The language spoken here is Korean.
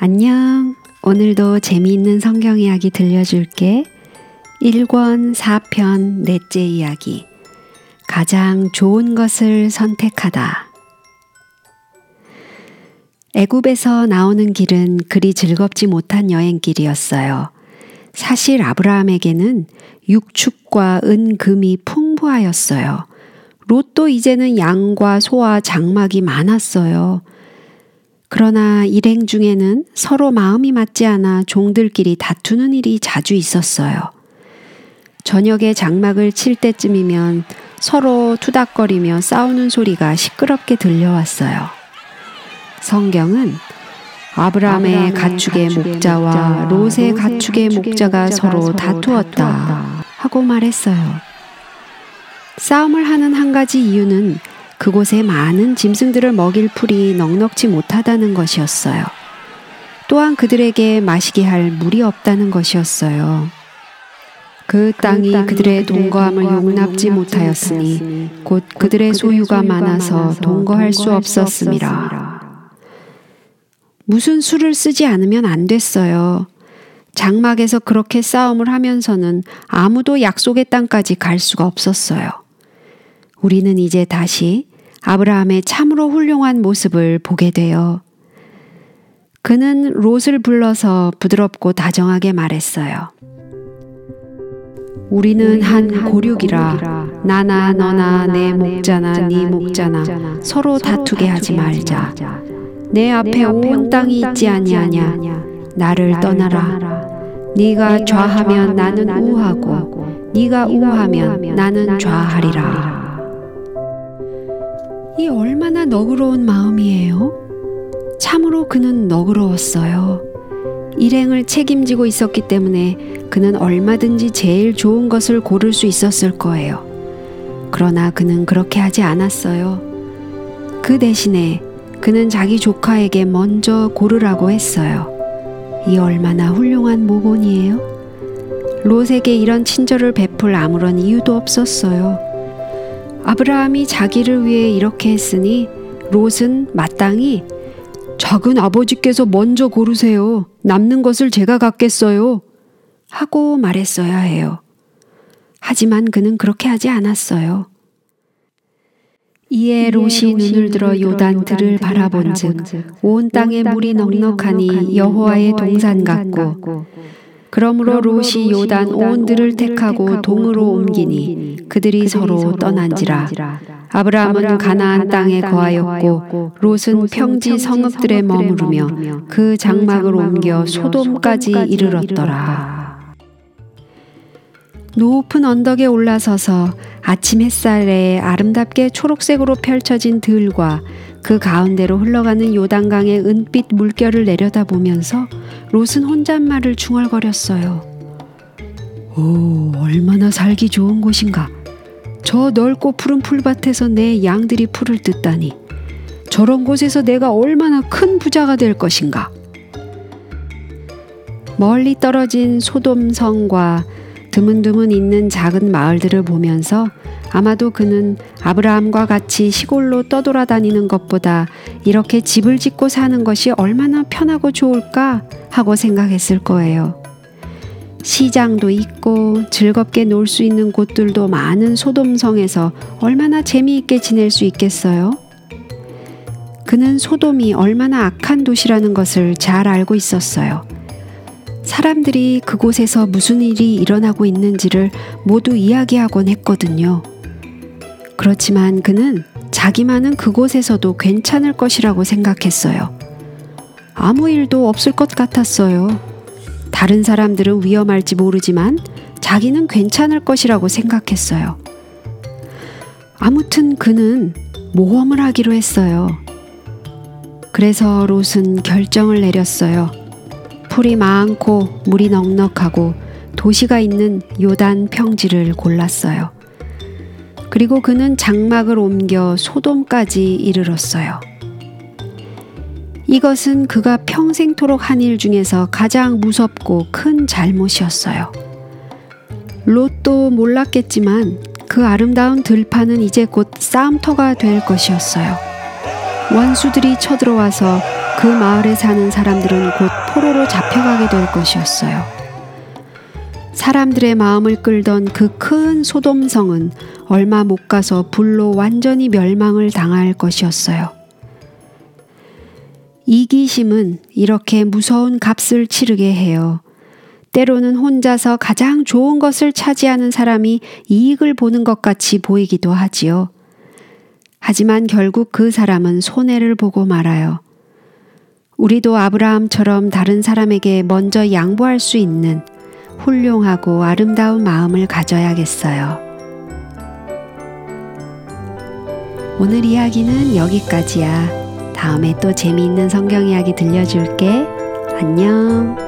안녕. 오늘도 재미있는 성경 이야기 들려줄게. 1권 4편 넷째 이야기. 가장 좋은 것을 선택하다. 애굽에서 나오는 길은 그리 즐겁지 못한 여행길이었어요. 사실 아브라함에게는 육축과 은금이 풍부하였어요. 롯도 이제는 양과 소와 장막이 많았어요. 그러나 일행 중에는 서로 마음이 맞지 않아 종들끼리 다투는 일이 자주 있었어요. 저녁에 장막을 칠 때쯤이면 서로 투닥거리며 싸우는 소리가 시끄럽게 들려왔어요. 성경은 아브라함의 가축의 목자와 롯의 가축의 목자가 서로 다투었다 하고 말했어요. 싸움을 하는 한 가지 이유는 그곳에 많은 짐승들을 먹일 풀이 넉넉지 못하다는 것이었어요. 또한 그들에게 마시게 할 물이 없다는 것이었어요. 그 땅이 그들의 동거함을 용납지 못하였으니 곧 그들의 소유가 많아서 동거할 수 없었습니다. 무슨 수를 쓰지 않으면 안 됐어요. 장막에서 그렇게 싸움을 하면서는 아무도 약속의 땅까지 갈 수가 없었어요. 우리는 이제 다시 아브라함의 참으로 훌륭한 모습을 보게 돼요. 그는 롯을 불러서 부드럽고 다정하게 말했어요. 우리는 한 고륙이라 나나 너나 내 목자나 네 목자나 서로 다투게 하지 말자. 내 앞에 온 땅이 있지 아니하냐. 나를 떠나라. 네가 좌하면 나는 우하고 네가 우하면 나는 좌하리라. 이 얼마나 너그러운 마음이에요? 참으로 그는 너그러웠어요. 일행을 책임지고 있었기 때문에 그는 얼마든지 제일 좋은 것을 고를 수 있었을 거예요. 그러나 그는 그렇게 하지 않았어요. 그 대신에 그는 자기 조카에게 먼저 고르라고 했어요. 이 얼마나 훌륭한 모본이에요? 롯에게 이런 친절을 베풀 아무런 이유도 없었어요. 아브라함이 자기를 위해 이렇게 했으니 롯은 마땅히 작은 아버지께서 먼저 고르세요. 남는 것을 제가 갖겠어요. 하고 말했어야 해요. 하지만 그는 그렇게 하지 않았어요. 이에 롯이 눈을 들어 요단 들을 바라본즉 온 땅에 물이 넉넉하니 여호와의 동산 같고 그러므로 롯이 요단 온 들을 택하고 동으로 옮기니 그들이 서로 떠난지라. 아브라함은 가나안 땅에 거하였고 롯은 평지 성읍들에 머무르며 그 장막을 옮겨 소돔까지 이르렀더라. 높은 언덕에 올라서서 아침 햇살에 아름답게 초록색으로 펼쳐진 들과 그 가운데로 흘러가는 요단강의 은빛 물결을 내려다보면서 롯은 혼잣말을 중얼거렸어요. 오, 얼마나 살기 좋은 곳인가. 저 넓고 푸른 풀밭에서 내 양들이 풀을 뜯다니. 저런 곳에서 내가 얼마나 큰 부자가 될 것인가. 멀리 떨어진 소돔성과 드문드문 있는 작은 마을들을 보면서 아마도 그는 아브라함과 같이 시골로 떠돌아다니는 것보다 이렇게 집을 짓고 사는 것이 얼마나 편하고 좋을까 하고 생각했을 거예요. 시장도 있고 즐겁게 놀 수 있는 곳들도 많은 소돔성에서 얼마나 재미있게 지낼 수 있겠어요? 그는 소돔이 얼마나 악한 도시라는 것을 잘 알고 있었어요. 사람들이 그곳에서 무슨 일이 일어나고 있는지를 모두 이야기하곤 했거든요. 그렇지만 그는 자기만은 그곳에서도 괜찮을 것이라고 생각했어요. 아무 일도 없을 것 같았어요. 다른 사람들은 위험할지 모르지만 자기는 괜찮을 것이라고 생각했어요. 아무튼 그는 모험을 하기로 했어요. 그래서 롯은 결정을 내렸어요. 풀이 많고 물이 넉넉하고 도시가 있는 요단 평지를 골랐어요. 그리고 그는 장막을 옮겨 소돔까지 이르렀어요. 이것은 그가 평생토록 한 일 중에서 가장 무섭고 큰 잘못이었어요. 롯도 몰랐겠지만 그 아름다운 들판은 이제 곧 싸움터가 될 것이었어요. 원수들이 쳐들어와서 그 마을에 사는 사람들은 곧 포로로 잡혀가게 될 것이었어요. 사람들의 마음을 끌던 그 큰 소돔성은 얼마 못 가서 불로 완전히 멸망을 당할 것이었어요. 이기심은 이렇게 무서운 값을 치르게 해요. 때로는 혼자서 가장 좋은 것을 차지하는 사람이 이익을 보는 것 같이 보이기도 하지요. 하지만 결국 그 사람은 손해를 보고 말아요. 우리도 아브라함처럼 다른 사람에게 먼저 양보할 수 있는 훌륭하고 아름다운 마음을 가져야겠어요. 오늘 이야기는 여기까지야. 다음에 또 재미있는 성경 이야기 들려줄게. 안녕.